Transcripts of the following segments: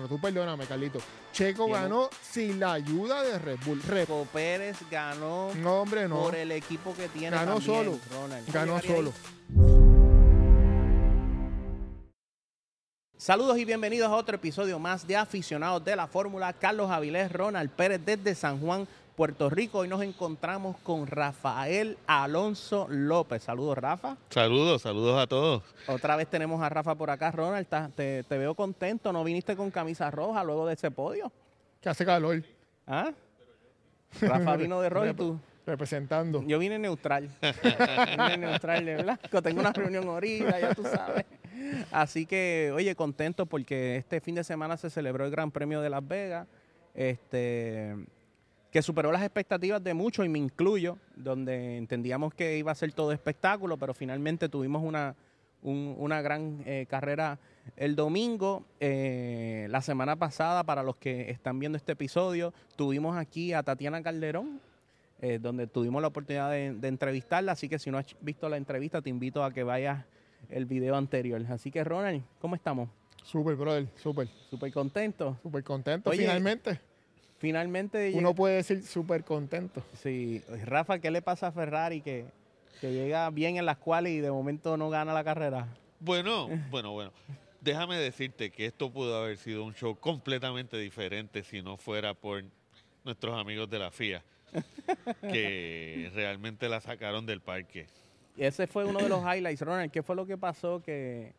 No, tú perdóname, Carlito. Checo ganó sin la ayuda de Red Bull. Red Checo Pérez ganó No, hombre, no. por el equipo que tiene. Ganó también, solo. Ronald. Ganó solo. Saludos y bienvenidos a otro episodio más de Aficionados de la Fórmula. Carlos Avilés, Ronald Pérez desde San Juan, Puerto Rico. Hoy nos encontramos con Rafael Alonso López. Saludos, Rafa. Saludos, saludos a todos. Otra vez tenemos a Rafa por acá. Ronald, ¿estás- te, te veo contento. ¿No viniste con camisa roja luego de ese podio? Que hace calor. ¿Ah? Rafa vino de rojo y tú. Representando. Yo vine neutral. vine neutral, de verdad. Que Tengo una reunión ahorita, ya tú sabes. Así que, oye, contento porque este fin de semana se celebró el Gran Premio de Las Vegas, este, que superó las expectativas de muchos y me incluyo, donde entendíamos que iba a ser todo espectáculo, pero finalmente tuvimos una, un- una gran eh, carrera el domingo. Eh, la semana pasada, para los que están viendo este episodio, tuvimos aquí a Tatiana Calderón, eh, donde tuvimos la oportunidad de, de entrevistarla. Así que si no has visto la entrevista, te invito a que vayas el video anterior. Así que, Ronald, ¿cómo estamos? Súper, brother. Súper. Súper contentos. Súper contento. Oye, Finalmente. Finalmente, Uno llega- puede decir súper contento. sí, Rafa, ¿qué le pasa a Ferrari que, que llega bien en las cuales y de momento no gana la carrera? Bueno, bueno, bueno. Déjame decirte que esto pudo haber sido un show completamente diferente si no fuera por nuestros amigos de la FIA, que realmente la sacaron del parque. Ese fue uno de los highlights, Ronald. ¿Qué fue lo que pasó? Que,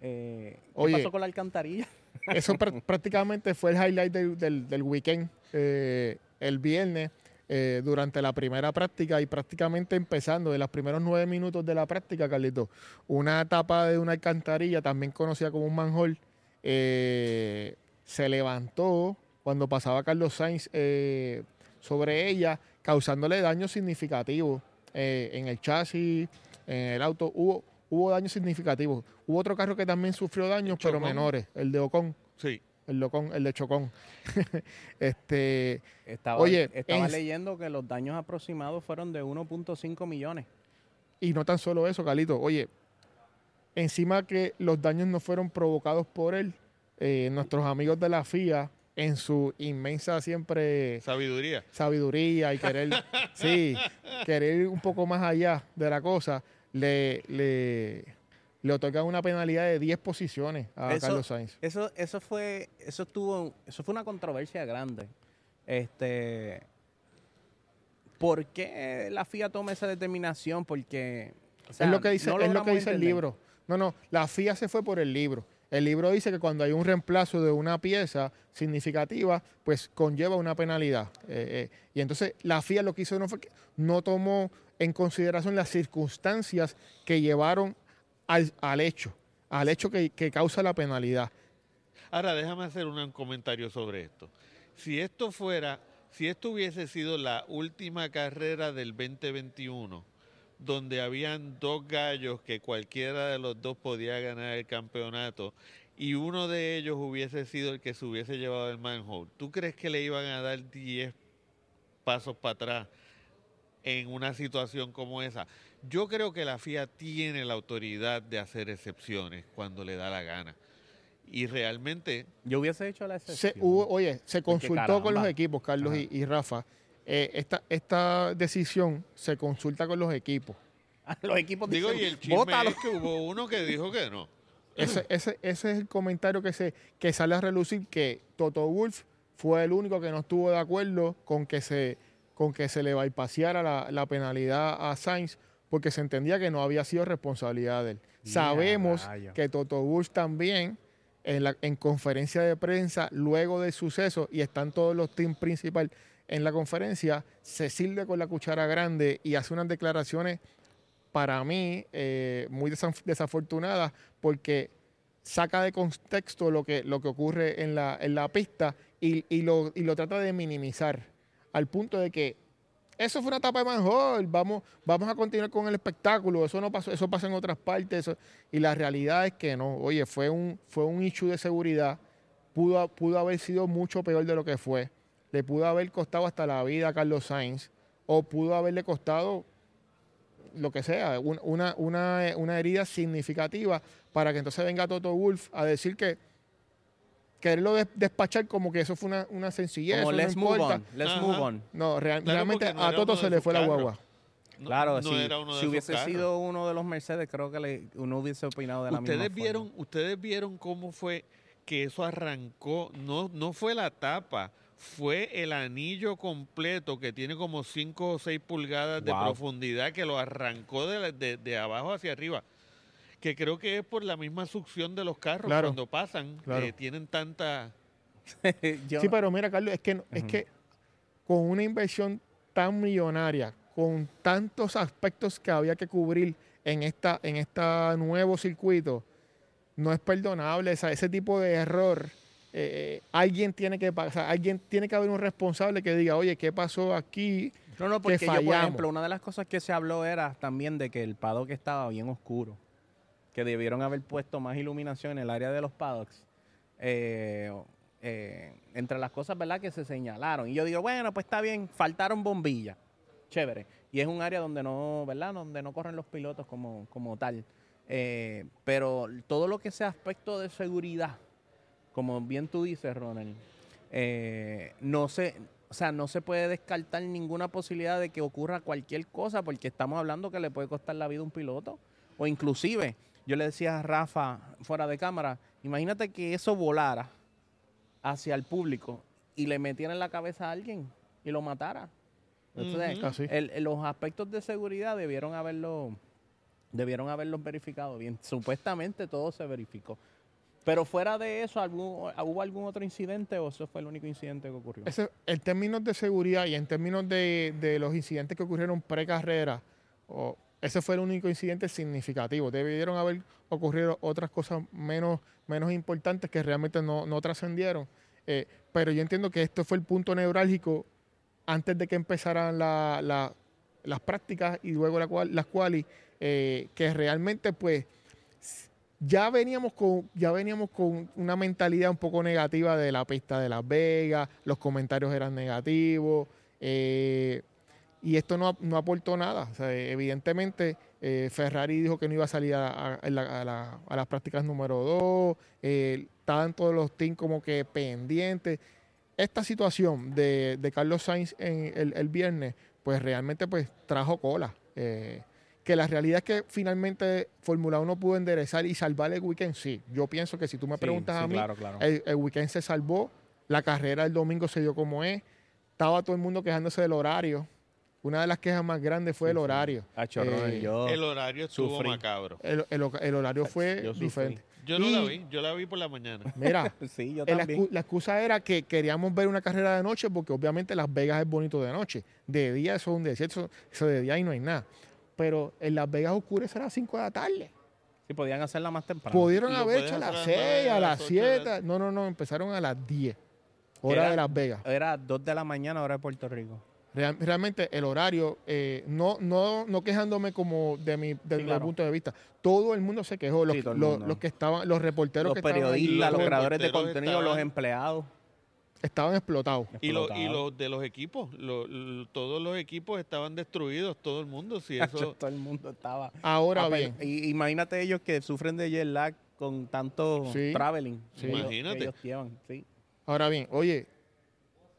eh, ¿Qué Oye. pasó con la alcantarilla? Eso pr- prácticamente fue el highlight del, del- del weekend. Eh, el viernes, eh, durante la primera práctica y prácticamente empezando de los primeros nueve minutos de la práctica, Carlito, una tapa de una alcantarilla, también conocida como un manhole, eh, se levantó cuando pasaba Carlos Sainz eh, sobre ella, causándole daños significativos eh, en el chasis, en el auto. Hubo, hubo daños significativos. Hubo otro carro que también sufrió daños, pero menores, el de Ocon, Sí, el de Ocon, el de Chocón. este, Estaba, Oye, estaba en- leyendo que los daños aproximados fueron de 1.5 millones. Y no tan solo eso, Carlito. Oye, encima que los daños no fueron provocados por él, eh, nuestros amigos de la FIA, en su inmensa siempre sabiduría. sabiduría y querer, sí, querer ir un poco más allá de la cosa, le, le, le otorgan una penalidad de 10 posiciones a Eso- Carlos Sainz. Eso, eso fue, eso tuvo, eso fue una controversia grande. Este, ¿por qué la FIA toma esa determinación? Porque o sea, es lo que dice, no es lo que dice el libro. No, no, la FIA se fue por el libro. El libro dice que cuando hay un reemplazo de una pieza significativa, pues conlleva una penalidad. Eh, eh, y entonces la FIA lo que hizo no fue que no tomó en consideración las circunstancias que llevaron al, al hecho, al hecho que, que causa la penalidad. Ahora, déjame hacer un comentario sobre esto. Si esto fuera, si esto hubiese sido la última carrera del 2021, donde habían dos gallos que cualquiera de los dos podía ganar el campeonato y uno de ellos hubiese sido el que se hubiese llevado el manhole, ¿tú crees que le iban a dar 10 pasos para atrás en una situación como esa? Yo creo que la FIA tiene la autoridad de hacer excepciones cuando le da la gana. Y realmente Yo hubiese hecho la Se, excepción. hubo- oye, se consultó con los equipos, Carlos y, y Rafa. Eh, esta, esta decisión se consulta con los equipos. Los equipos Digo, y dicen, el chisme "Bótalo". es que hubo uno que dijo que no. Ese, ese, ese es el comentario que, se, que sale a relucir que Toto Wolf fue el único que no estuvo de acuerdo con que se, con que se le bypaseara la, la penalidad a Sainz porque se entendía que no había sido responsabilidad de él. Sabemos que Toto Wolf también en, la, en conferencia de prensa luego del suceso y están todos los teams principal en la conferencia, se sirve con la cuchara grande y hace unas declaraciones para mí eh, muy desaf- desafortunadas porque saca de contexto lo que, lo que ocurre en la, en la pista y, y lo, y lo trata de minimizar al punto de que eso fue una etapa de manhole, vamos, vamos a continuar con el espectáculo, eso no pasó, eso pasa en otras partes, y la realidad es que no, oye, fue un, fue un issue de seguridad, pudo, pudo haber sido mucho peor de lo que fue, le pudo haber costado hasta la vida a Carlos Sainz, o pudo haberle costado lo que sea, un- una, una, una herida significativa para que entonces venga Toto Wolf a decir que quererlo des- despachar como que eso fue una, una sencillez. Como let's no move importa. on, let's Ajá. move on. No, real- Claro, realmente no a Toto se le fue la guagua. No- Claro, no si, era uno de si sus hubiese carros. sido uno de los Mercedes, creo que le- uno hubiese opinado de la misma ustedes forma. vieron ustedes vieron cómo fue que eso arrancó no no fue la tapa fue el anillo completo que tiene como 5 o 6 pulgadas de profundidad que lo arrancó de, la- de- de abajo hacia arriba que creo que es por la misma succión de los carros Claro. cuando pasan Claro. eh, tienen tanta Yo- Sí, pero mira, Carlos, es que, no- es Ujú. que con una inversión tan millonaria, con tantos aspectos que había que cubrir en esta en este nuevo circuito, no es perdonable. O sea, ese tipo de error, eh, alguien tiene que pasar, alguien tiene que haber un responsable que diga, oye, ¿qué pasó aquí? No, no, porque yo, por ejemplo, una de las cosas que se habló era también de que el paddock estaba bien oscuro. Que debieron haber puesto más iluminación en el área de los paddocks. Eh, eh, entre las cosas, ¿verdad?, que se señalaron. Y yo digo, bueno, pues está bien, faltaron bombillas. Chévere. Y es un área donde no, ¿verdad?, donde no corren los pilotos como, como tal. Eh, pero todo lo que sea aspecto de seguridad, como bien tú dices, Ronald, no se, o sea, no se puede descartar ninguna posibilidad de que ocurra cualquier cosa porque estamos hablando que le puede costar la vida a un piloto. O inclusive, yo le decía a Rafa fuera de cámara, imagínate que eso volara hacia el público y le metiera en la cabeza a alguien y lo matara. Entonces, el- los aspectos de seguridad debieron haberlo debieron haberlos verificado bien. Supuestamente todo se verificó. Pero fuera de eso, ¿algún, ¿hubo algún otro incidente o eso fue el único incidente que ocurrió? Ese- en términos de seguridad y en términos de, de los incidentes que ocurrieron pre-carrera, o- ese fue el único incidente significativo. Debieron haber ocurrido otras cosas menos, menos importantes que realmente no, no trascendieron. Eh, pero yo entiendo que esto fue el punto neurálgico antes de que empezaran la- la- las prácticas y luego la las cuales que realmente pues ya veníamos con ya veníamos con una mentalidad un poco negativa de la pista de Las Vegas, los comentarios eran negativos eh, y esto no, no aportó nada. O sea, evidentemente eh, Ferrari dijo que no iba a salir a, a- a la- a la- a las prácticas número 2, estaban todos los teams como que pendientes. Esta situación de, de Carlos Sainz en el, el viernes, pues realmente pues trajo cola. Eh, que la realidad es que finalmente Fórmula 1 pudo enderezar y salvar el weekend, sí. Yo pienso que si tú me Sí, preguntas sí, a mí, Claro, claro. el, el weekend se salvó, la carrera el domingo se dio como es, estaba todo el mundo quejándose del horario. Una de las quejas más grandes fue Sí, el horario. Hacho, Ronald, Eh, yo- el horario estuvo sufrí. macabro El, el- el horario fue yo sufrí. diferente. yo no la Y- vi yo la vi por la mañana Mira, sí, yo Eh, la, también. excu- la excusa era que queríamos ver una carrera de noche porque obviamente Las Vegas es bonito de noche. De día eso es un desierto, eso, de día ahí no hay nada. Pero en Las Vegas oscurece a las 5 de la tarde. Sí, podían hacerla más temprano. Pudieron Y haber hecho a las hacer a las 6, nueve, a las las ocho de la- 7. No, no, no, empezaron a las 10. Hora Era- de Las Vegas. Era 2 de la mañana, hora de Puerto Rico. Real- realmente el horario, eh, no, no, no quejándome como de mi, de mi claro. punto de vista, todo el mundo se quejó, los, Sí, los- los que estaban, los reporteros Los que estaban allí, periodistas, los los creadores de contenido, los empleados. estaban explotados. y, lo- y los de los equipos lo- lo- todos los equipos estaban destruidos todo el mundo si eso Todo el mundo estaba. Ahora bien, y- imagínate ellos que sufren de jet lag con tanto Sí. traveling. Sí. que ellos- que Imagínate. ellos llevan, sí. ahora bien, oye,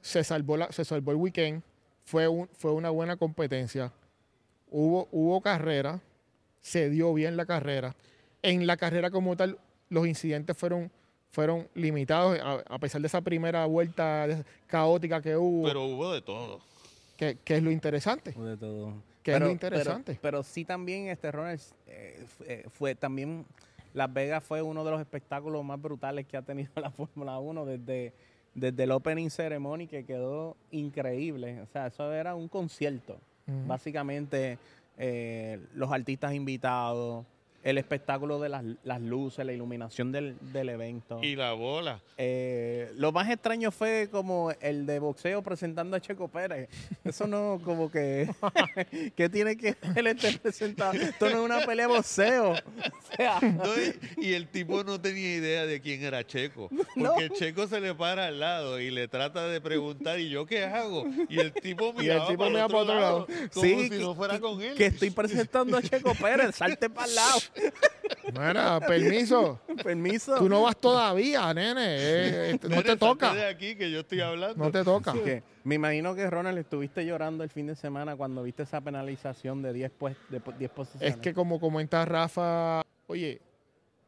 se salvó, la, se salvó el weekend, fue, un, fue una buena competencia, hubo, hubo carrera, se dio bien la carrera. En la carrera como tal, los incidentes fueron, fueron limitados, a, a pesar de esa primera vuelta caótica que hubo, pero hubo de todo que, que es lo interesante. De todo. Que es lo interesante. Pero, pero sí también este Ronald eh, eh, fue también Las Vegas fue uno de los espectáculos más brutales que ha tenido la Fórmula 1 desde, desde el opening ceremony que quedó increíble. O sea, eso era un concierto. Básicamente eh, los artistas invitados, el espectáculo de las, las luces, la iluminación del, del evento. y la bola Eh, lo más extraño fue como el de boxeo presentando a Checo Pérez. Eso no, como que. ¿Qué tiene que ver este presentador? Esto no es una pelea de boxeo. O sea, No, y, y el tipo no tenía idea de quién era Checo. Porque Checo se le para al lado y le trata de preguntar, ¿y yo qué hago? Y el tipo Y el miraba tipo para, otro para otro lado, lado. como sí, si que- no fuera con él. Que estoy presentando a Checo Pérez. Salte para el lado. Mira, permiso. Permiso. Tú no vas todavía, nene. Eh, eh, no te toca. de aquí que yo estoy hablando. No te toca. Que me imagino que Ronald estuviste llorando el fin de semana cuando viste esa penalización de 10 pues, de po- 10 posiciones. Es que como comenta Rafa, oye,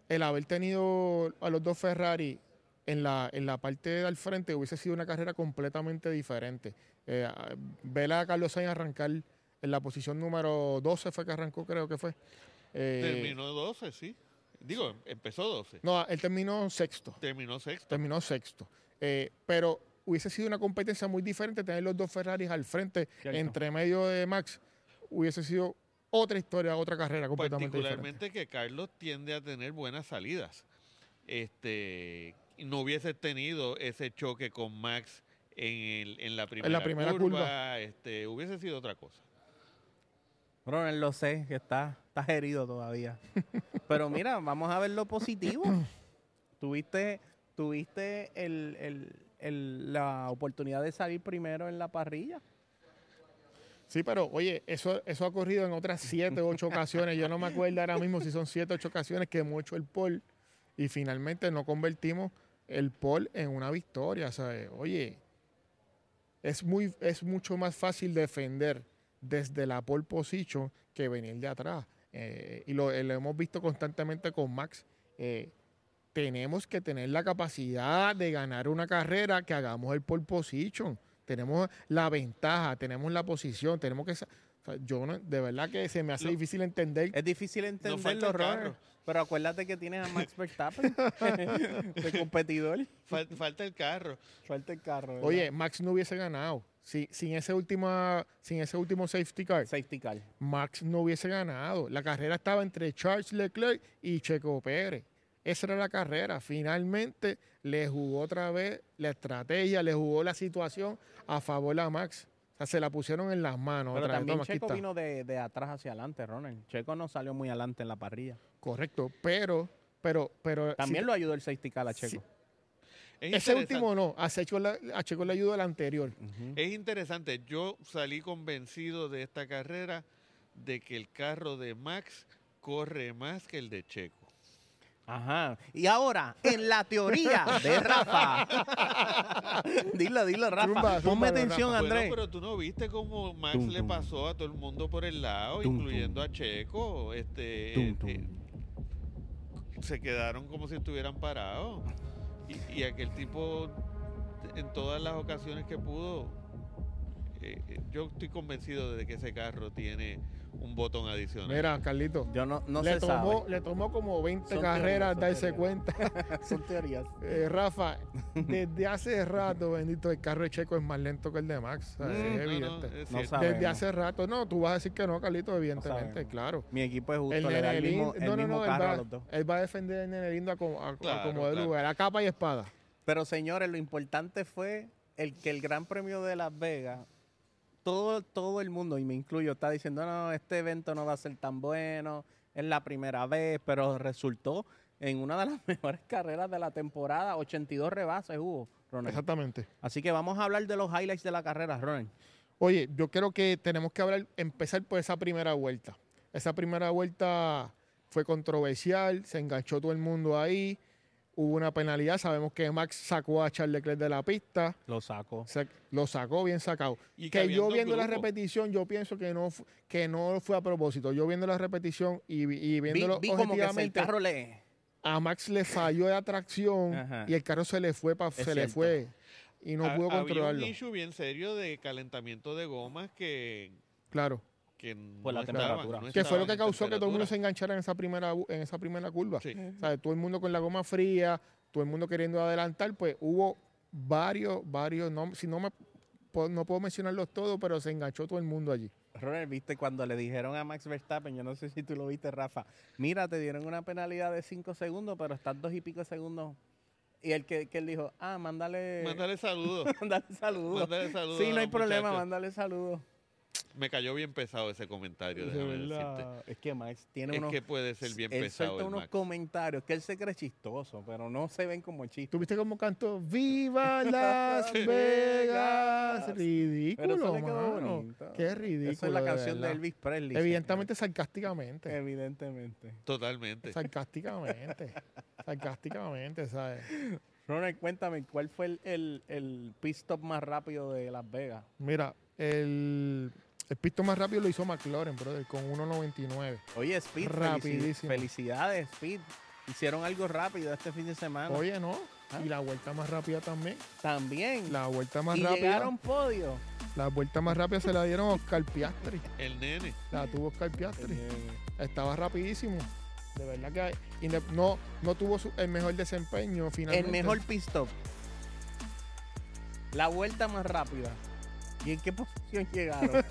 el haber tenido a los dos Ferrari en la, en la parte del frente hubiese sido una carrera completamente diferente. Eh, a- ver a Carlos Sainz arrancar en la posición número 12 fue que arrancó, creo que fue. Eh, Terminó 12, sí. Digo, empezó 12. No, él terminó sexto. Terminó sexto. Terminó sexto. Eh, pero hubiese sido una competencia muy diferente tener los dos Ferraris al frente, Cierto. entre medio de Max. Hubiese sido otra historia, otra carrera completamente diferente. Particularmente que Carlos tiende a tener buenas salidas. Este, no hubiese tenido ese choque con Max en, el- en la primera, primera curva. Este, hubiese sido otra cosa. Ronald, lo sé, que está, estás herido todavía. Pero mira, vamos a ver lo positivo. tuviste tuviste el, el- el- la oportunidad de salir primero en la parrilla. Sí, pero oye, eso, eso ha ocurrido en otras siete o ocho ocasiones. Yo no me acuerdo ahora mismo si son siete o ocho ocasiones que hemos hecho el pole y finalmente no convertimos el pole en una victoria. ¿sabes? Oye, es, muy, es mucho más fácil defender desde la pole position que venir de atrás. Eh, y lo, lo hemos visto constantemente con Max. Eh, tenemos que tener la capacidad de ganar una carrera que hagamos el pole position. Tenemos la ventaja, tenemos la posición, tenemos que... sa- o sea, yo no- de verdad que se me hace Lo- difícil entender. Es difícil falta entenderlo, el Ronald. carro. Pero acuérdate que tienes a Max Verstappen de competidor. Fal- falta el carro. Suelta el carro. ¿verdad? Oye, Max no hubiese ganado. Si, sin, ese última, sin ese último safety car, Safety car. Max no hubiese ganado. La carrera estaba entre Charles Leclerc y Checo Pérez. Esa era la carrera. Finalmente le jugó otra vez la estrategia, le jugó la situación a favor a Max. O sea, se la pusieron en las manos. Pero otra vez. también Checo vino de, de atrás hacia adelante, Ronald. Checo no salió muy adelante en la parrilla. Correcto, pero, pero, pero. También si- lo ayudó el safety car a. Checo. Es ese interesante- último no, a Checo, le- a Checo le ayudó el anterior. Es interesante. Yo salí convencido de esta carrera de que el carro de Max corre más que el de Checo. Ajá. Y ahora, en la teoría de Rafa. dilo, dilo, Rafa. Zumba, Ponme atención, Rafa. Andrés. Bueno, pero tú no viste cómo Max Tum, le tum. pasó a todo el mundo por el lado, Tum, incluyendo a Checo. Este, Tum, tum. eh, se quedaron como si estuvieran parados. Y, y aquel tipo, en todas las ocasiones que pudo, eh, eh, yo estoy convencido de que ese carro tiene un botón adicional. Mira, Carlito. Yo no, no le, se tomó, sabe. le tomó como 20 Son carreras teorías, darse cuenta. Son teorías. Eh, Rafa, desde hace rato, bendito, el carro de Checo es más lento que el de Max. Mm, es No, no, evidente. es No cierto. sabe. desde sabemos. hace rato. No, tú vas a decir que no, Carlito, evidentemente, claro. Mi equipo es justo, El le da nene el mismo, lindo, el no, no, mismo no, él a va, los dos. él va a defender el nene lindo a como, a- como de claro. lugar, a capa y espada. Pero señores, lo importante fue el que el Gran Premio de Las Vegas, todo, todo el mundo, y me incluyo, está diciendo, no, este evento no va a ser tan bueno, es la primera vez, pero resultó en una de las mejores carreras de la temporada, 82 rebases hubo, Ronald. Exactamente. Así que vamos a hablar de los highlights de la carrera, Ronald. Oye, yo creo que tenemos que hablar, empezar por esa primera vuelta. Esa primera vuelta fue controversial, se enganchó todo el mundo ahí, hubo una penalidad, sabemos que Max sacó a Charles Leclerc de la pista, Lo saco. se- lo sacó bien sacado. Y que yo viendo la repetición, yo pienso que no, que no fue a propósito. Yo viendo la repetición y, vi- y Vi, viéndolo vi como que el objetivamente, carro le... a Max le falló de atracción Ajá. y el carro se le fue, pa- se le fue y no Ha- pudo había controlarlo. un issue bien serio de calentamiento de gomas que, Claro. Que Por la no estaban- temperatura. no Que fue lo que causó que todo el mundo se enganchara en esa primera, en esa primera curva. Sí. O sea, todo el mundo con la goma fría, todo el mundo queriendo adelantar, pues hubo varios, varios, no, si no me no puedo mencionarlos todos, pero se enganchó todo el mundo allí. Ronald, viste cuando le dijeron a Max Verstappen, yo no sé si tú lo viste, Rafa, mira, te dieron una penalidad de 5 segundos, pero estás dos y pico segundos. Y el que, que él dijo, ah, mándale, Mándale saludos. mándale saludos. Mándale saludos. Sí, no hay problema, muchachos. mándale saludos. Me cayó bien pesado ese comentario, De déjame decirte. Es que Max tiene Es unos... que puede ser bien él pesado suelta el unos Max. comentarios que él se cree chistoso, pero no se ven como chistes. ¿Tuviste cómo cantó? ¡Viva Las Vegas! Ridículo, Pero eso le quedó bonito. Qué ridículo. Esa es la de canción de. Elvis Presley. Evidentemente, sarcásticamente. Evidentemente. Totalmente. Sarcásticamente. sarcásticamente, ¿sabes? Ronald, cuéntame, ¿cuál fue el, el, el pit stop más rápido de Las Vegas? Mira, el, el pisto más rápido lo hizo McLaren, brother, con 1.99. Oye, Speed, Rapidísimo. felicidades, Speed. Hicieron algo rápido este fin de semana. Oye, ¿no? Ah. Y la vuelta más rápida también. También. La vuelta más y rápida. llegaron podio. La vuelta más rápida se la dieron a Oscar Piastri. El nene. La tuvo Oscar Piastri. Estaba rapidísimo. De verdad que no, no tuvo su- el mejor desempeño el finalmente. mejor pit stop. La vuelta más rápida. ¿Y en qué posición llegaron?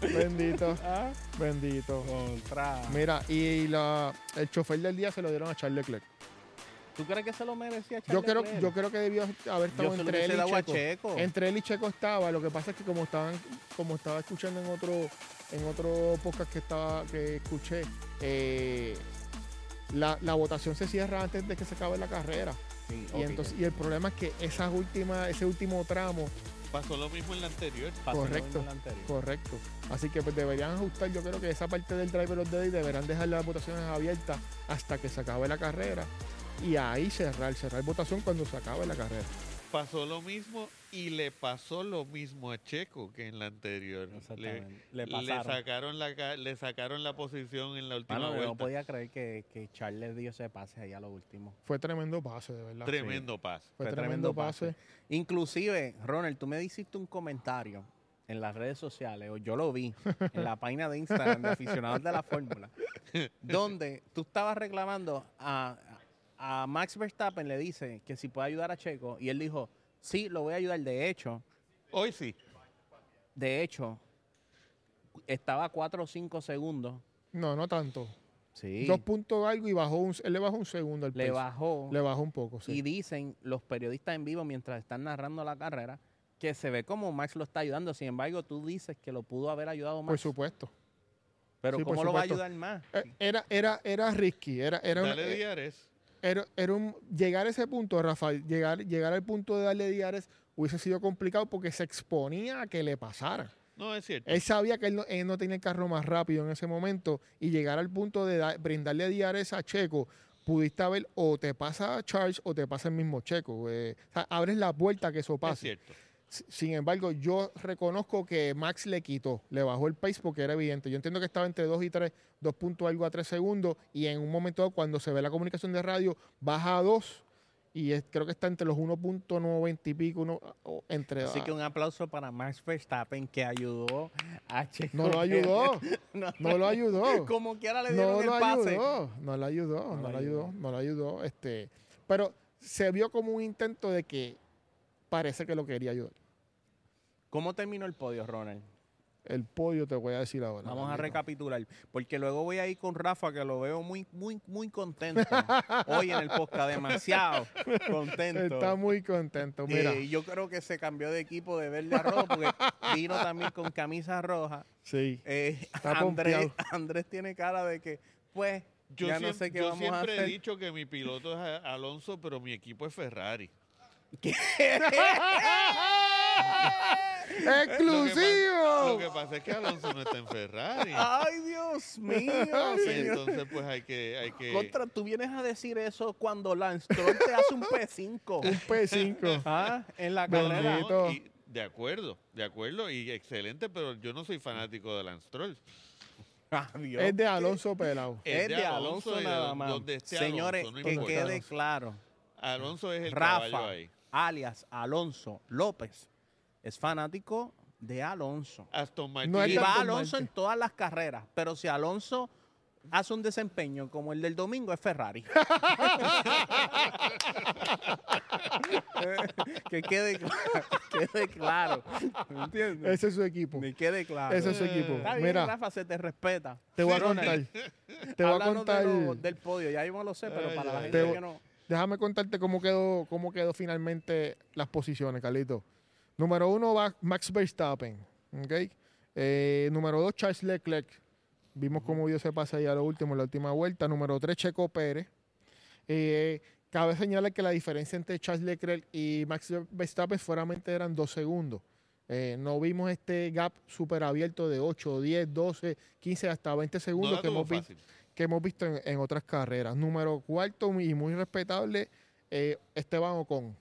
Bendito, ¿Ah? bendito. Contra. Mira, y la, el chofer del día se lo dieron a Charles Leclerc. ¿Tú crees que se lo merecía Yo Charles creo, Leclerc? yo creo que debió haber estado Yo entre él y. Checo. Entre él y Checo estaba. Lo que pasa es que como estaban, como estaba escuchando en otro, en otro podcast que estaba, que escuché, eh, la, la votación se cierra antes de que se acabe la carrera. Sí, Y entonces, y el problema es que esas últimas, ese último tramo, Pasó lo mismo en la anterior. Pasó correcto. la anterior. correcto. Así que pues deberían ajustar, yo creo que esa parte del driver of the day deberán dejar las votaciones abiertas hasta que se acabe la carrera. Y ahí cerrar, cerrar votación cuando se acabe la carrera. Pasó lo mismo y le pasó lo mismo a Checo que en la anterior. Le, Exactamente. Le sacaron la le sacaron la posición en la última Mano, vuelta. no podía creer que, que Charles dio ese pase ahí a lo último. Fue tremendo pase, de verdad. Tremendo pase. Fue, tremendo, pase. Inclusive, Ronald, tú me hiciste un comentario en las redes sociales, o yo lo vi, en la página de Instagram de aficionados de la fórmula, donde tú estabas reclamando a, a Max Verstappen, le dice que si puede ayudar a Checo, y él dijo, sí, lo voy a ayudar. De hecho, Hoy sí. de hecho, estaba a 4 o 5 segundos. No, no tanto. Sí. Dos puntos algo y bajó un, él le bajó un segundo al le bajó. Le bajó un poco, sí. Y dicen los periodistas en vivo mientras están narrando la carrera que se ve como Max lo está ayudando. Sin embargo, tú dices que lo pudo haber ayudado por más. supuesto. pero sí, por ¿cómo lo va a supuesto. ayudar más? Eh, Era, era, era risky. Era, era, Dale eh, Diares. Era, era un, llegar a ese punto, Rafael, llegar, llegar al punto de darle diares hubiese sido complicado porque se exponía a que le pasara. No, es cierto. Él sabía que él no, él no tenía el carro más rápido en ese momento y llegar al punto de da- brindarle diares a Checo, pudiste haber o te pasa Charles o te pasa el mismo Checo. eh. O sea, abres la puerta a que eso es pase. cierto. Sin embargo, yo reconozco que Max le quitó, le bajó el pace porque era evidente. Yo entiendo que estaba entre 2 y 3, 2 puntos algo a 3 segundos y en un momento dado, cuando se ve la comunicación de radio baja a 2 y es- creo que está entre los 1.90 y pico, uno, o entre Así que un aplauso para Max Verstappen que ayudó a Checo. no lo ayudó, no, no lo ayudó. Como quiera le dieron No el lo pase. ayudó, no lo ayudó, No no lo lo ayudó. ayudó, no lo ayudó. Este, pero se vio como un intento de que parece que lo quería ayudar. ¿Cómo terminó el podio, Ronald? El podio te voy a decir ahora. Vamos a recapitular, porque luego voy a ir con Rafa, que lo veo muy, muy, muy contento hoy en el podcast, demasiado contento. Está muy contento. Mira, Eh, yo creo que se cambió de equipo de verde a rojo, porque vino también con camisa roja. sí. Eh, Está Andrés. Andrés tiene cara de que, pues, Yo, ya no siem- sé qué yo vamos a siempre hacer. he dicho que mi piloto es Alonso, pero mi equipo es Ferrari. ¡Exclusivo! Lo que pasa es que Alonso no está en Ferrari. ¡Ay, Dios mío! Y entonces, pues hay que, hay que. Contra, tú vienes a decir eso cuando Lance Stroll te hace un P5. Un P5. ¿Ah? En la carrera. No, y de acuerdo, de acuerdo, y excelente, pero yo no soy fanático de Lance Stroll. Ah. Es de Alonso Pelado. Es de Alonso nada más. donde esté Señores, Alonso, no que quede claro. Alonso es el caballo Rafa, ahí. Alias Alonso López, es fanático de Alonso. Aston Martin. No es Y va. Alonso en todas las carreras, pero si Alonso hace un desempeño como el del domingo, es Ferrari. que quede, cla- que quede claro. ¿Me entiendes? Ese es su equipo. Me quede claro. Ese es su equipo. Está bien, Mira, Rafa, se te respeta. te voy a contar. Te voy a contar. de lo- del podio, ya yo me lo sé, pero Ay, para la gente que no... Déjame contarte cómo quedó, cómo quedó finalmente las posiciones, Carlito. Número uno va Max Verstappen. ¿ok? Eh, número dos, Charles Leclerc. Vimos cómo dio ese pase ahí a lo último, en la última vuelta. Número tres, Checo Pérez. Eh, cabe señalar que la diferencia entre Charles Leclerc y Max Verstappen solamente eran dos segundos. Eh, no vimos este gap súper abierto de 8, 10, 12, 15, hasta 20 No segundos que, hemos visto, fácil. que hemos visto en, en otras carreras. Número cuarto y muy respetable, eh, Esteban Ocon.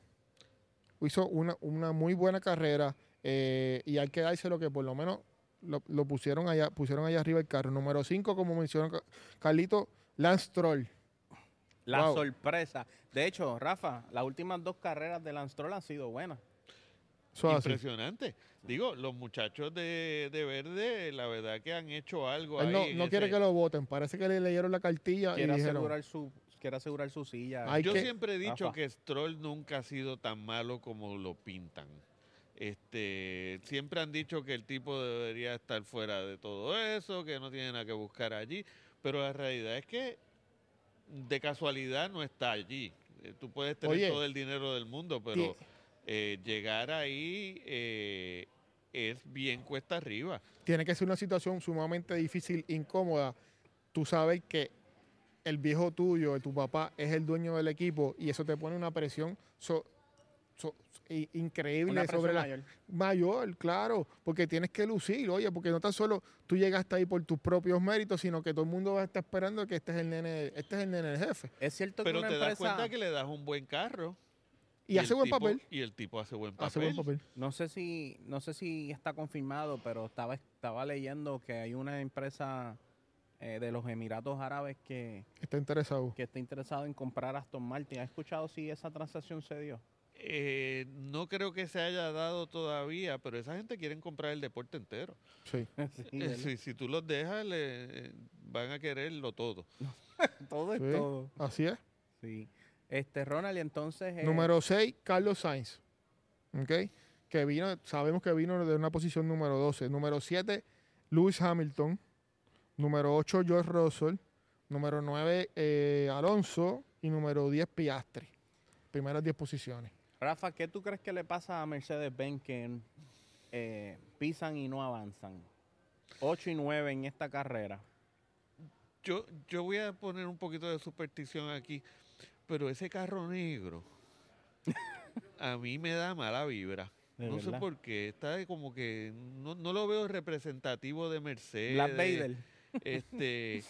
Hizo una, una muy buena carrera eh, y hay que dárselo que por lo menos lo, lo pusieron allá pusieron allá arriba el carro. Número 5, como mencionó Ca- Carlito, Lance Troll. La Wow. sorpresa. De hecho, Rafa, las últimas dos carreras de Lance Stroll han sido buenas. Eso es así. Impresionante. Digo, los muchachos de, de Verde, la verdad que han hecho algo Él ahí. no, quiere ese- que lo voten. Parece que le leyeron la cartilla Quiere y dijeron, asegurar su, quiere asegurar su silla. Hay Yo que- siempre he dicho Rafa. que Stroll nunca ha sido tan malo como lo pintan. Este, siempre han dicho que el tipo debería estar fuera de todo eso, que no tiene nada que buscar allí, pero la realidad es que de casualidad no está allí. Eh, Tú puedes tener Oye, todo el dinero del mundo, pero eh, llegar ahí eh, es bien cuesta arriba. tiene que ser una situación sumamente difícil, incómoda. Tú sabes que el viejo tuyo, tu papá, es el dueño del equipo y eso te pone una presión so- so- increíble Una presión sobre la mayor. mayor, claro, porque tienes que lucir, oye, porque no tan solo tú llegaste ahí por tus propios méritos, sino que todo el mundo va a estar esperando que este es el nene, este es el nene del jefe. Es cierto Pero que te una das empresa, cuenta que le das un buen carro. Y, hace buen tipo- papel. Y el tipo hace buen papel. Hace buen papel. no sé si, no sé si está confirmado, pero estaba, estaba leyendo que hay una empresa eh, de los Emiratos Árabes que, Está interesado. que está interesado en comprar Aston Martin. ¿Has escuchado si esa transacción se dio? Eh, no creo que se haya dado todavía, pero esa gente quiere comprar el deporte entero. Sí. Sí, Eh, si, si tú los dejas, le, van a quererlo todo. Todo es Sí. todo. Así es. Sí. Este, Ronald, y entonces... eh, Número 6, Carlos Sainz. ¿Ok? Que vino, sabemos que vino de una posición número 12. Número 7, Lewis Hamilton. Número 8, George Russell. Número 9, Alonso. Y número 10, Piastri. Primeras 10 posiciones. Rafa, ¿qué tú crees que le pasa a Mercedes-Benz que eh, pisan y no avanzan? 8 y 9 en esta carrera. Yo, yo voy a poner un poquito de superstición aquí, pero ese carro negro a mí me da mala vibra. No sé por qué. Está como que no, no lo veo representativo de Mercedes. Black Vader. Este,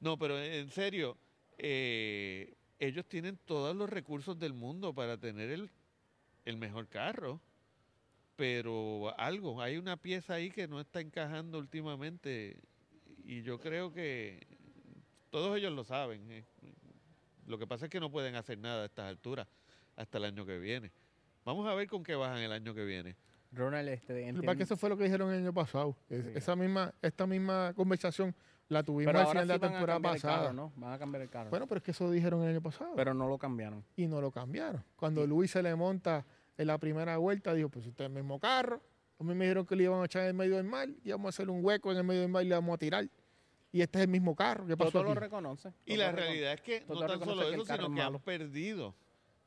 no, pero en serio, eh, ellos tienen todos los recursos del mundo para tener el, el mejor carro, pero algo, hay una pieza ahí que no está encajando últimamente y yo creo que todos ellos lo saben. eh. Lo que pasa es que no pueden hacer nada a estas alturas hasta el año que viene. Vamos a ver con qué bajan el año que viene. Ronald, este, Lo que pasa es entiendo- que eso fue lo que dijeron el año pasado. Es- Sí. Esa misma, esta misma conversación la tuvimos pero al final de sí la van a temporada cambiar el pasada. carro, ¿no? Van a cambiar el carro. Bueno, pero es que eso dijeron el año pasado. pero no lo cambiaron. y no lo cambiaron. Cuando Luis se le monta en la primera vuelta, dijo, pues este es el mismo carro. A mí me dijeron que le iban a echar en el medio del mar, y vamos a hacer un hueco en el medio del mar y le vamos a tirar. Y este es el mismo carro. ¿Qué pasó Toto lo reconoce. Y la reconoce. realidad es que no tan solo eso, sino es que han perdido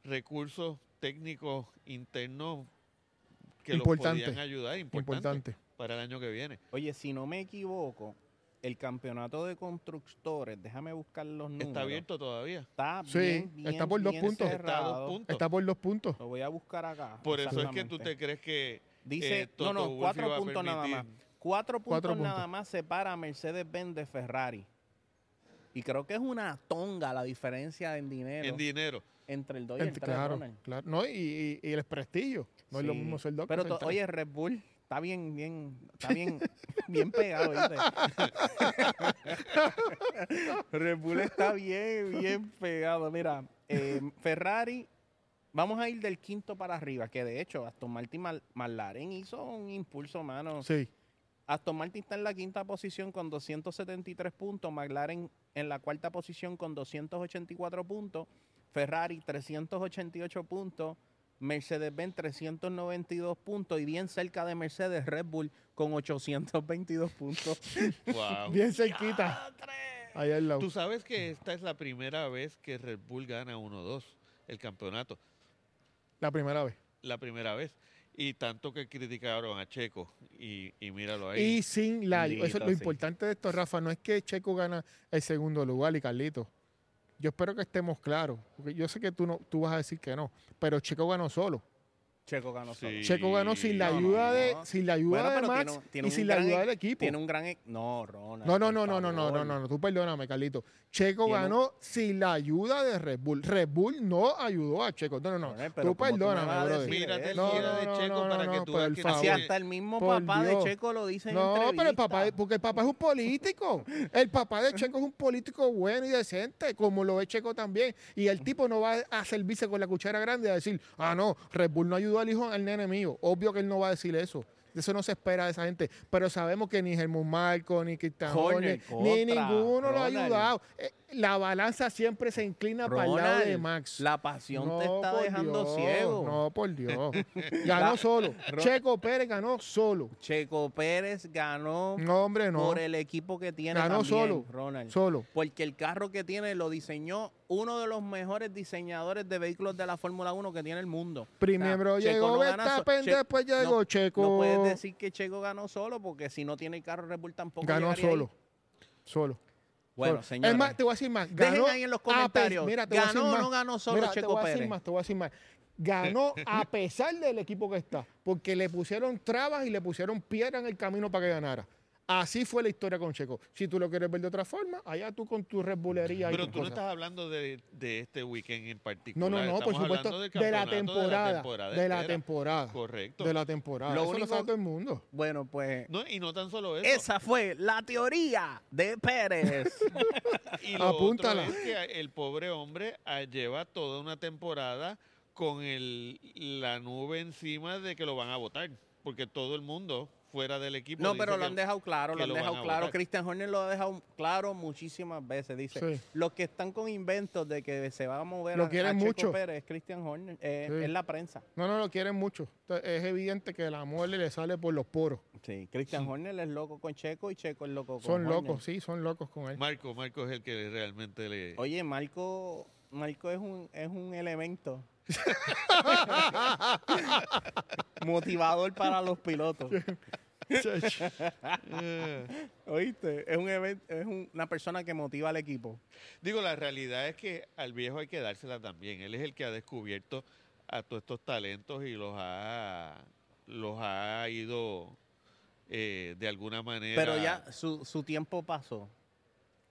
recursos técnicos internos que los Importante. podían ayudar, importante, Importante. para el año que viene. Oye, si no me equivoco, el campeonato de constructores, déjame buscar los números. Está abierto todavía. Está Sí, bien, bien, está por dos puntos. Está dos puntos. Está por dos puntos. Lo voy a buscar acá. Por eso es que tú te crees que Dice, eh, no, Toto no, Wolff cuatro puntos nada más. Cuatro puntos, Cuatro nada más separa a Mercedes-Benz de Ferrari. Y creo que es una tonga la diferencia en dinero en dinero. entre el 2 y el Ent- 3, claro, claro. No, y, y- y el prestigio. No es lo mismo ser dos que Pero, ser to- tres. oye, Red Bull está bien, bien, está bien, bien pegado, ¿viste? Red Bull está bien, bien pegado. Mira, eh, Ferrari, vamos a ir del quinto para arriba, que de hecho Aston Martin Mal- McLaren hizo un impulso, mano. Sí. Aston Martin está en la quinta posición con 273 puntos, McLaren en la cuarta posición con 284 puntos, Ferrari 388 puntos, Mercedes-Benz 392 puntos y bien cerca de Mercedes Red Bull con 822 puntos. Wow. Bien cerquita. Ahí al lado. Tú sabes que esta es la primera vez que Red Bull gana 1-2 el campeonato. La primera vez. La primera vez. Y tanto que criticaron a Checo. Y, y míralo ahí. Y sin la eso, lo sí. importante de esto, Rafa, no es que Checo gana el segundo lugar y Carlito. Yo espero que estemos claros, porque yo sé que tú no, tú vas a decir que no, pero Checo ganó solo. Checo ganó solo. Sí. Checo ganó sin la No, no, ayuda de, no. sin la ayuda Bueno, de Max tiene un- tiene y sin la ayuda e- del equipo. Tiene un gran... e- No, Ronald. No, no, no, no, no, no, no, no, no, tú perdóname, Carlito. Checo un- ganó sin la ayuda de Red Bull. Red Bull no ayudó a Checo. No, no, no. Ronald, pero tú ¿cómo tú me vas a perdóname, brother. decir Mírate el No, gira no, de no, Checo no, para no, que tú veas que hasta el mismo Por papá Dios. de Checo lo dice en No, pero el entrevista. papá, porque el papá es un político. El papá de Checo es un político bueno y decente, como lo es Checo también. Y el tipo no va a servirse con la cuchara grande a decir, ah, no, Red Bull no ayudó al hijo, al nene mío. Obvio que él no va a decir eso. Eso no se espera de esa gente. Pero sabemos que ni Germán Marco, ni Cristian ni contra, ninguno lo ha ayudado. Eh, La balanza siempre se inclina para el lado de Max. La pasión te está dejando Dios, ciego. No, por Dios. Ganó solo. Checo Pérez ganó solo. Checo Pérez ganó No, hombre, no. por el equipo que tiene Ganó también, solo. Ronald. Solo. Porque el carro que tiene lo diseñó uno de los mejores diseñadores de vehículos de la Fórmula 1 que tiene el mundo. Primero O sea, llegó so- Verstappen, después llegó Checo. No puedes decir que Checo ganó solo porque si no tiene el carro Red Bull tampoco ganó solo. ahí. Solo. Bueno, señores. Es más, te voy a decir más. Dejen Ganó ahí en los comentarios, Mira, te voy a ¿ganó o no ganó solo Mira, Checo te voy a decir Pérez? más, te voy a decir más. Ganó a pesar del equipo que está, porque le pusieron trabas y le pusieron piedra en el camino para que ganara. Así fue la historia con Checo. Si tú lo quieres ver de otra forma, allá tú con tu y Pero tú no cosas. estás hablando de, de este weekend en No, particular. no, no, por Estamos supuesto, hablando del de la campeonato temporada. temporada De la temporada. Correcto. De la temporada. Lo Eso único- lo sabe todo el mundo. Bueno, pues No, y no tan solo eso. esa fue la teoría de Pérez. Y lo Apúntala. otro es que el pobre hombre ah, lleva toda una temporada con el, la nube encima de que lo van a votar. Porque todo el mundo fuera del equipo. No, pero lo han dejado claro, lo han dejado claro. Christian Horner lo ha dejado claro muchísimas veces. Dice, Sí. los que están con inventos de que se va a mover Lo a, quieren a Checo mucho. Pérez es Christian Horner, eh, Sí. es la prensa. No, no lo quieren mucho. Es evidente que el amor le sale por los poros. Sí, Christian Horner es loco con Checo y Checo es loco con Son Horner. locos, sí, son locos con él. Marco, Marco es el que realmente le... Oye, Marco, Marco es un, es un elemento motivador para los pilotos. ¿Oíste? Es, un event- es un- una persona que motiva al equipo. Digo, la realidad es que al viejo hay que dársela también. Él es el que ha descubierto a todos estos talentos y los ha, los ha ido eh, de alguna manera... Pero ya su, su tiempo pasó.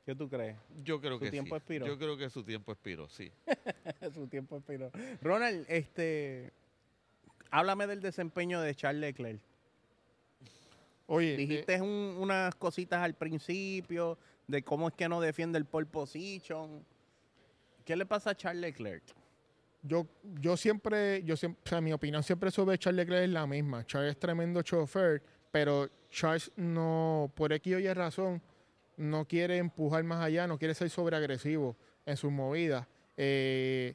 ¿Qué tú crees? Yo creo su que tiempo sí. expiró. Yo creo que su tiempo expiró, sí. su tiempo expiró. Ronald, este, háblame del desempeño de Charles Leclerc. Oye, eh, Dijiste un- unas cositas al principio de cómo es que no defiende el pole position. ¿Qué le pasa a Charles Leclerc? yo, yo siempre, yo siempre, o sea, mi opinión siempre sobre Charles Leclerc es la misma. Charles es tremendo chofer, pero Charles no, por X o Y razón, no quiere empujar más allá, no quiere ser sobreagresivo en sus movidas. Eh,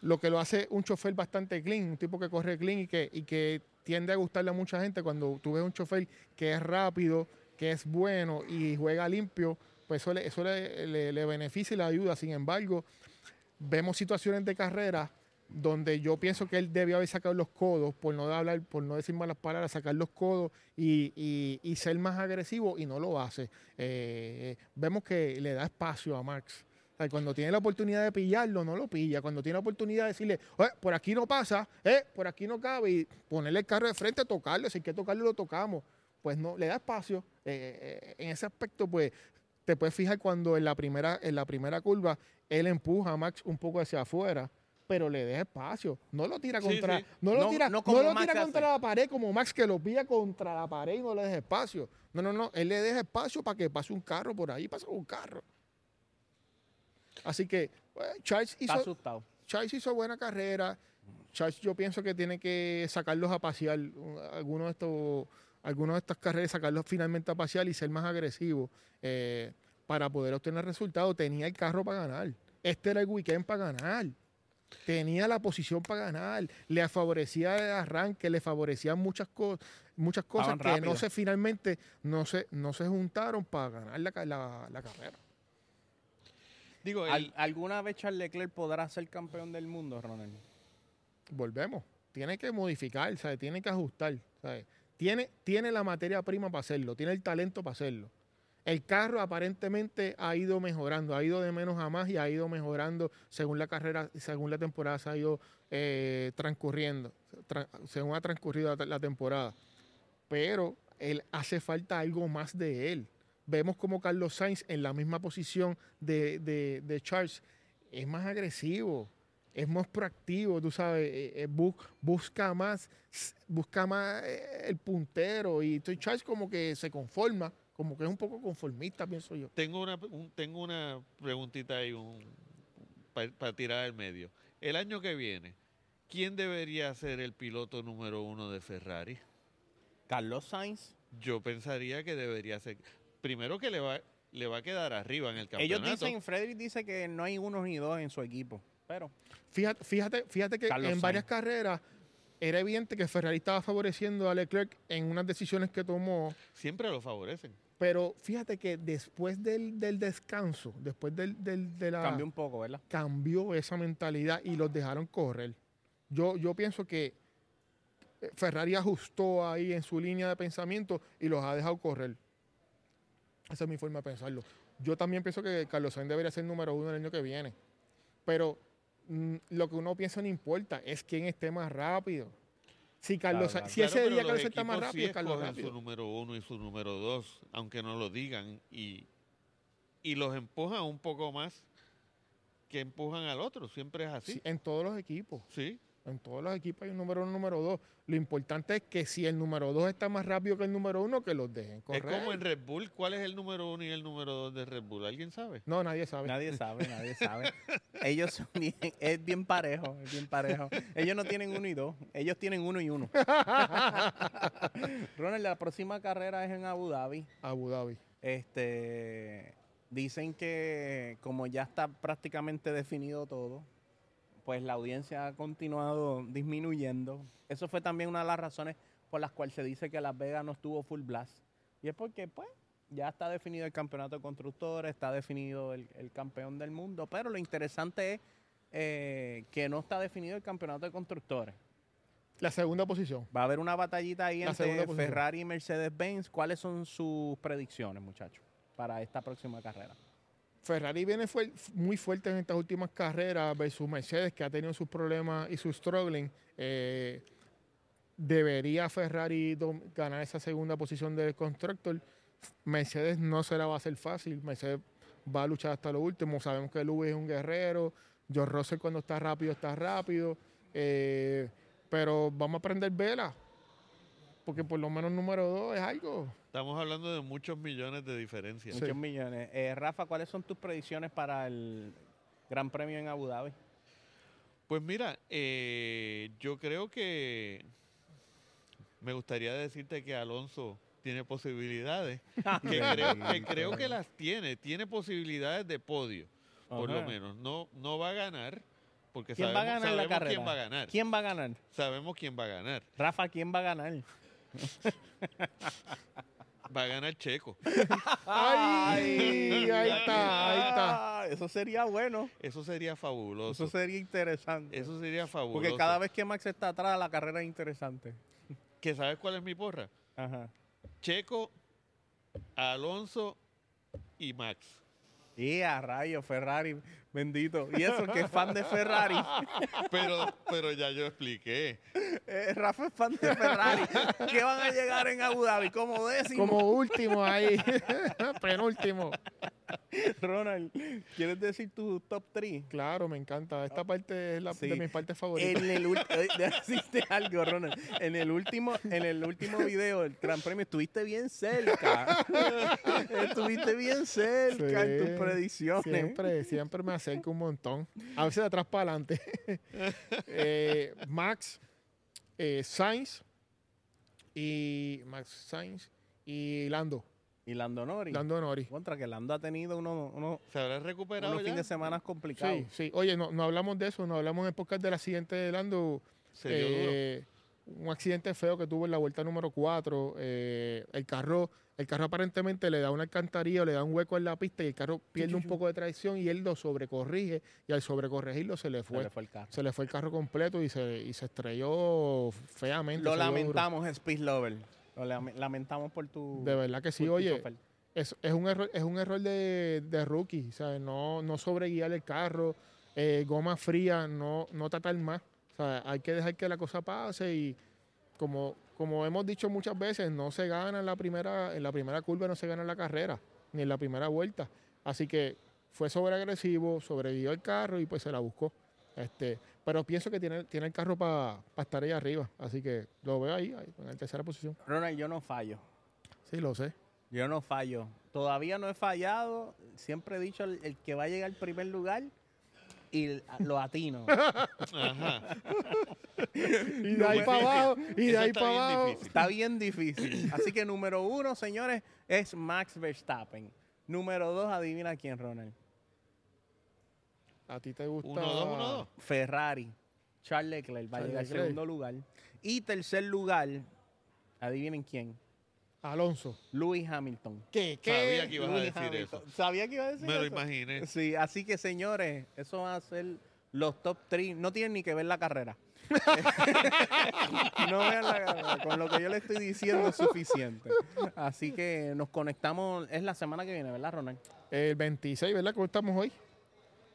lo que lo hace un chofer bastante clean, un tipo que corre clean y que, y que tiende a gustarle a mucha gente cuando tú ves un chofer que es rápido, que es bueno y juega limpio, pues eso le, le- le beneficia y le ayuda. Sin embargo, vemos situaciones de carrera donde yo pienso que él debió haber sacado los codos, por no hablar, por no decir malas palabras, sacar los codos y, y- ser más agresivo y no lo hace. Eh, vemos que le da espacio a Max. Cuando tiene la oportunidad de pillarlo, no lo pilla. Cuando tiene la oportunidad de decirle, "Oye, por aquí no pasa, eh, por aquí no cabe, y ponerle el carro de frente, tocarlo, si hay que tocarlo, lo tocamos. Pues no, le da espacio. Eh, eh, en ese aspecto, pues, te puedes fijar cuando en la primera, en la primera curva él empuja a Max un poco hacia afuera, pero le deja espacio. No lo tira contra, sí. no lo No- tira, no lo tira contra la pared como Max que lo pilla contra la pared y no le deja espacio. No, no, no. Él le deja espacio para que pase un carro por ahí, pasa un carro. Así que pues, Charles Está hizo, asustado. Charles hizo buena carrera. Charles yo pienso que tiene que sacarlos a pasear. Algunos de estos, algunos de estas carreras, sacarlos finalmente a pasear y ser más agresivo eh, para poder obtener resultados. Tenía el carro para ganar. Este era el weekend para ganar. Tenía la posición para ganar. Le favorecía el arranque, le favorecían muchas cosas, muchas cosas Estaban que no se finalmente no se, no se juntaron para ganar la, la- la carrera. Digo, Al- ¿Alguna vez Charles Leclerc podrá ser campeón del mundo, Ronald? Volvemos. tiene que modificar, ¿sabes? tiene que ajustar. ¿sabes? Tiene, tiene la materia prima para hacerlo, tiene el talento para hacerlo. El carro aparentemente ha ido mejorando, ha ido de menos a más y ha ido mejorando según la carrera, según la temporada se ha ido eh, transcurriendo, tra- según ha transcurrido la, temporada. Pero él hace falta algo más de él. Vemos como Carlos Sainz en la misma posición de, de, Charles es más agresivo, es más proactivo, tú sabes, eh, eh, bu- busca más, busca más el puntero y Charles como que se conforma, como que es un poco conformista, pienso yo. Tengo una, un- tengo una preguntita ahí para tirar al medio. El año que viene, ¿quién debería ser el piloto número uno de Ferrari? Carlos Sainz. Yo pensaría que debería ser. Primero que le va, le va a quedar arriba en el Ellos campeonato. dicen, Frederick dice que no hay uno ni dos en su equipo. Pero Fíjate, fíjate, fíjate que Carlos en varias carreras era evidente que Ferrari estaba favoreciendo a Leclerc en unas decisiones que tomó, Siempre lo favorecen. Pero fíjate que después del, del descanso, después del, del- de la... cambió un poco, ¿verdad? cambió esa mentalidad y los dejaron correr. Yo, yo pienso que eh, Ferrari ajustó ahí en su línea de pensamiento y los ha dejado correr. Esa es mi forma de pensarlo. Yo también pienso que Carlos Sainz debería ser número uno el año que viene. Pero mm, lo que uno piensa no importa, es quién esté más rápido. Si Carlos Claro, si ese día Carlos está más rápido, sí es Carlos rápido. su número uno y su número dos, aunque no lo digan, y, y los empujan un poco más que empujan al otro. Siempre es así. Sí, en todos los equipos. Sí. En todos los equipos hay un número uno, número dos. Lo importante es que si el número dos está más rápido que el número uno, que los dejen correr. Es como en Red Bull. ¿Cuál es el número uno y el número dos de Red Bull? ¿Alguien sabe? No, nadie sabe. Nadie sabe, nadie sabe. Ellos son bien, es bien parejo, es bien parejo. Ellos no tienen uno y dos, ellos tienen uno y uno. Ronald, la próxima carrera es en Abu Dhabi. Abu Dhabi. Este, dicen que como ya está prácticamente definido todo, pues la audiencia ha continuado disminuyendo. Eso fue también una de las razones por las cuales se dice que Las Vegas no estuvo full blast. Y es porque, pues, ya está definido el campeonato de constructores, está definido el, el campeón del mundo, pero lo interesante es eh, que no está definido el campeonato de constructores. La segunda posición. Va a haber una batallita ahí La entre. Ferrari y Mercedes-Benz. ¿Cuáles son sus predicciones, muchachos, para esta próxima carrera? Ferrari viene muy fuerte en estas últimas carreras versus Mercedes, que ha tenido sus problemas y sus struggling. Eh, debería Ferrari ganar esa segunda posición del constructor. Mercedes no se la va a hacer fácil. Mercedes va a luchar hasta lo último. Sabemos que Lewis es un guerrero. George Russell cuando está rápido, está rápido. Eh, pero vamos a prender vela. Porque por lo menos número dos es algo. Estamos hablando de muchos millones de diferencias. Sí. Muchos millones. Eh, Rafa, ¿cuáles son tus predicciones para el Gran Premio en Abu Dhabi? Pues mira, eh, yo creo que me gustaría decirte que Alonso tiene posibilidades, que creo, que creo que las tiene, tiene posibilidades de podio, por lo menos. No, no va a ganar, porque ¿Quién sabemos, va a ganar la carrera? quién va a ganar. ¿Quién va a ganar? Sabemos quién va a ganar. Rafa, ¿quién va a ganar? Va a ganar Checo. ¡Ay! Ahí está, ahí está. Eso sería bueno. Eso sería fabuloso. Eso sería interesante. Eso sería fabuloso. Porque cada vez que Max está atrás, la carrera es interesante. ¿Que sabes cuál es mi porra? Ajá. Checo, Alonso y Max. Y a rayo, Ferrari, bendito. Y eso que es fan de Ferrari. Pero, pero ya yo expliqué. Eh, Rafa es fan de Ferrari. ¿Qué van a llegar en Abu Dhabi? Como décimo. Como último ahí. Penúltimo. Ronald, ¿quieres decir tu top 3? Claro, me encanta. Esta parte es la Sí. de mis partes favoritas. En el último, decirte algo, Ronald. En el último, en el último video del Gran Premio estuviste bien cerca. estuviste bien cerca en tus predicciones. Siempre, siempre me acerco un montón. A veces de atrás para adelante. Eh, Max, eh, Sainz y Max Sainz y Lando. Y Lando Norris. Lando Norris. Contra que Lando ha tenido unos, unos, ¿Se habrá recuperado unos ya? fines de semana complicados. Sí, sí. Oye, no, no hablamos de eso, no hablamos en podcast del accidente de Lando. Se dio duro. Eh, un accidente feo que tuvo en la vuelta número 4. el carro El carro aparentemente le da una alcantarilla, o le da un hueco en la pista y el carro pierde un poco de tracción y él lo sobrecorrige y al sobrecorregirlo se le Se fue. le fue el carro. Se le fue el carro completo y se, y se estrelló feamente. Lo lamentamos, Speed Lover. Lo lame- lamentamos por tu. De verdad que sí, oye, es, es un error, es un error de, de rookie, ¿sabes? No, no sobreguiar el carro, eh, goma fría, no, no tratar más. O sea, hay que dejar que la cosa pase y como, como hemos dicho muchas veces, no se gana en la primera, en la primera curva, no se gana en la carrera, ni en la primera vuelta. Así que fue sobreagresivo, sobrevivió el carro y pues se la buscó. Este, pero pienso que tiene, tiene el carro para estar ahí arriba. Así que lo veo ahí, ahí, en la tercera posición. Ronald, yo no fallo. Sí, lo sé. Yo no fallo. Todavía no he fallado. Siempre he dicho el, el que va a llegar al primer lugar y lo atino. Ajá. Y de ahí me- para abajo, y de ahí está para bien abajo. difícil. Está bien difícil. Así que número uno, señores, es Max Verstappen. Número dos, adivina quién, Ronald. A ti te gusta. Uno, dos, uno, dos. Ferrari. Charles Leclerc va a llegar al segundo lugar. Y tercer lugar, adivinen quién. Alonso. Lewis Hamilton. ¿Qué? Sabía que ibas a decir Hamilton. eso. Sabía que iba a decir Me lo eso. imaginé. Sí, así que señores, eso va a ser los top 3. No tienen ni que ver la carrera. no vean la. Con lo que yo le estoy diciendo es suficiente. Así que nos conectamos. Es la semana que viene, ¿verdad, Ronald? El 26, ¿verdad? ¿Cómo estamos hoy?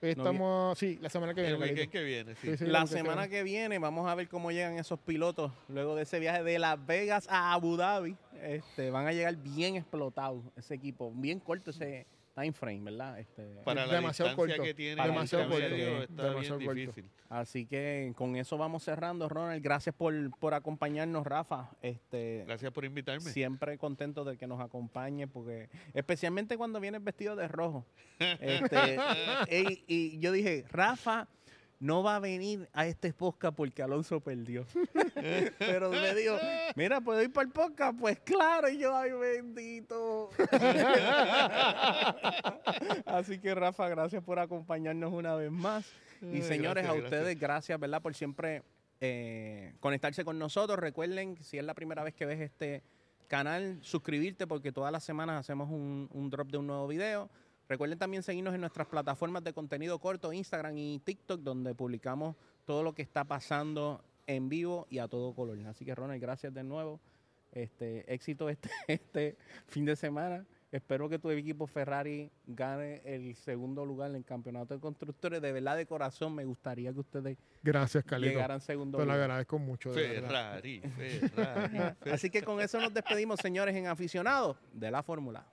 Estamos. sí, la semana que viene. El weekend Carlito. que viene, sí. Sí, sí, La semana que viene vamos a ver cómo llegan esos pilotos luego de ese viaje de Las Vegas a Abu Dhabi. Este, van a llegar bien explotados ese equipo, bien corto ese time frame, ¿verdad? Este, Para Es la demasiado distancia corto. que tiene Demasiado el corto. medio, está Demasiado bien corto. difícil. Así que con eso vamos cerrando, Ronald. Gracias por, por acompañarnos, Rafa. Este, Gracias por invitarme. siempre contento de que nos acompañe, porque especialmente cuando vienes vestido de rojo. Este, y, y yo dije, Rafa no va a venir a este podcast porque Alonso perdió. Pero me dijo, mira, ¿puedo ir para el podcast? Pues claro, y yo, ay, bendito. Así que, Rafa, gracias por acompañarnos una vez más. Y señores, gracias, a ustedes, gracias, ¿verdad? Por siempre eh, conectarse con nosotros. Recuerden, si es la primera vez que ves este canal, suscribirte porque todas las semanas hacemos un, un drop de un nuevo video. Recuerden también seguirnos en nuestras plataformas de contenido corto, Instagram y TikTok, donde publicamos todo lo que está pasando en vivo y a todo color. Así que, Ronald, gracias de nuevo. Este, éxito este, este fin de semana. Espero que tu equipo Ferrari gane el segundo lugar en el campeonato de constructores. De verdad, de corazón, me gustaría que ustedes Gracias, Carlito. llegaran segundo Te lo lugar. agradezco mucho. de. Ferrari, Ferrari. Así que con eso nos despedimos, señores, en aficionados de la Fórmula.